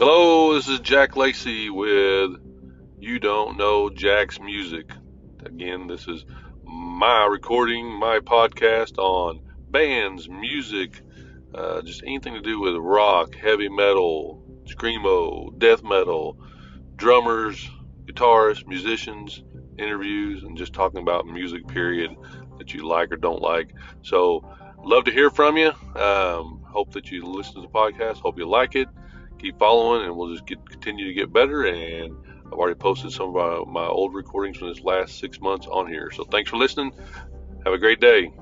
Hello, this is Jack Lacey with You Don't Know Jack's Music. Again, this is my recording, my podcast on bands, music, uh, just anything to do with rock, heavy metal, screamo, death metal, drummers, guitarists, musicians, interviews, and just talking about music, period, that you like or don't like. So, love to hear from you. Um, hope that you listen to the podcast. Hope you like it keep following, and we'll just get continue to get better. And I've already posted some of my, my old recordings from this last six months on here. So thanks for listening. Have a great day.